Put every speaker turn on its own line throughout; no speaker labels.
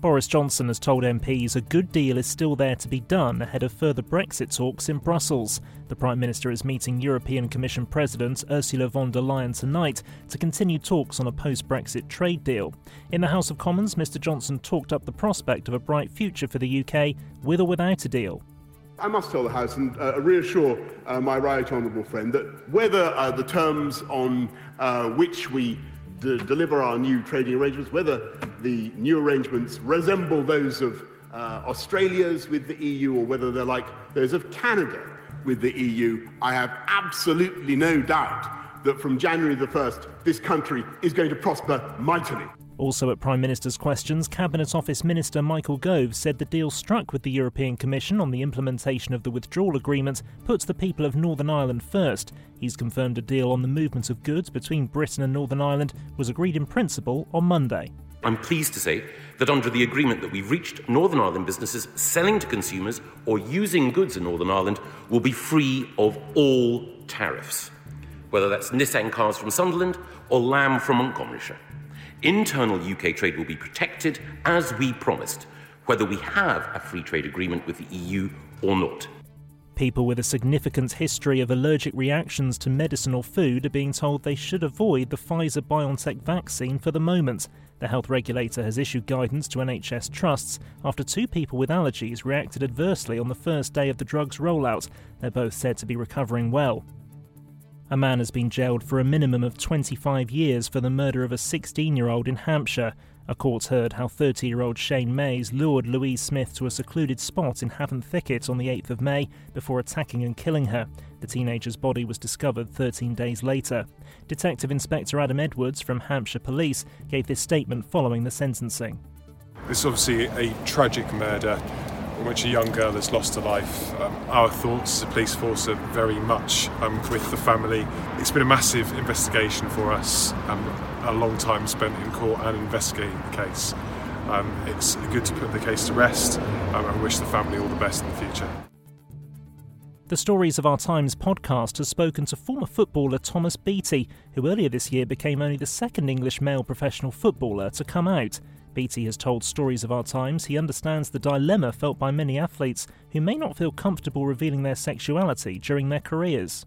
Boris Johnson has told MPs a good deal is still there to be done ahead of further Brexit talks in Brussels. The Prime Minister is meeting European Commission President Ursula von der Leyen tonight to continue talks on a post Brexit trade deal. In the House of Commons, Mr Johnson talked up the prospect of a bright future for the UK with or without a deal.
I must tell the House and uh, reassure uh, my right honourable friend that whether uh, the terms on uh, which we d- deliver our new trading arrangements, whether the new arrangements resemble those of uh, Australia's with the EU or whether they're like those of Canada with the EU, I have absolutely no doubt that from January the 1st, this country is going to prosper mightily.
Also at Prime Minister's questions, Cabinet Office Minister Michael Gove said the deal struck with the European Commission on the implementation of the withdrawal agreement puts the people of Northern Ireland first. He's confirmed a deal on the movement of goods between Britain and Northern Ireland was agreed in principle on Monday.
I'm pleased to say that under the agreement that we've reached, Northern Ireland businesses selling to consumers or using goods in Northern Ireland will be free of all tariffs, whether that's Nissan cars from Sunderland or lamb from Montgomeryshire. Internal UK trade will be protected as we promised, whether we have a free trade agreement with the EU or not.
People with a significant history of allergic reactions to medicine or food are being told they should avoid the Pfizer BioNTech vaccine for the moment. The health regulator has issued guidance to NHS trusts after two people with allergies reacted adversely on the first day of the drug's rollout. They're both said to be recovering well. A man has been jailed for a minimum of 25 years for the murder of a 16 year old in Hampshire. A court heard how 30 year old Shane Mays lured Louise Smith to a secluded spot in Havant Thicket on the 8th of May before attacking and killing her. The teenager's body was discovered 13 days later. Detective Inspector Adam Edwards from Hampshire Police gave this statement following the sentencing.
This is obviously a tragic murder in which a young girl has lost her life. Um, our thoughts as a police force are very much um, with the family. It's been a massive investigation for us, um, a long time spent in court and investigating the case. Um, it's good to put the case to rest um, and wish the family all the best in the future.
The Stories of Our Times podcast has spoken to former footballer Thomas Beattie, who earlier this year became only the second English male professional footballer to come out. Beattie has told Stories of Our Times he understands the dilemma felt by many athletes who may not feel comfortable revealing their sexuality during their careers.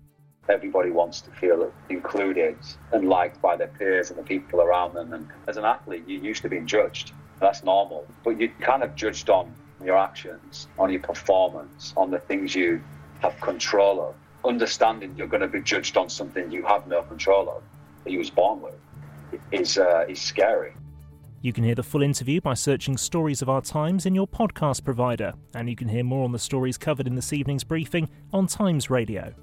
Everybody wants to feel included and liked by their peers and the people around them. And as an athlete, you're used to being judged. That's normal. But you're kind of judged on your actions, on your performance, on the things you have control of. Understanding you're going to be judged on something you have no control of, that you was born with, is, uh, is scary.
You can hear the full interview by searching Stories of Our Times in your podcast provider, and you can hear more on the stories covered in this evening's briefing on Times Radio.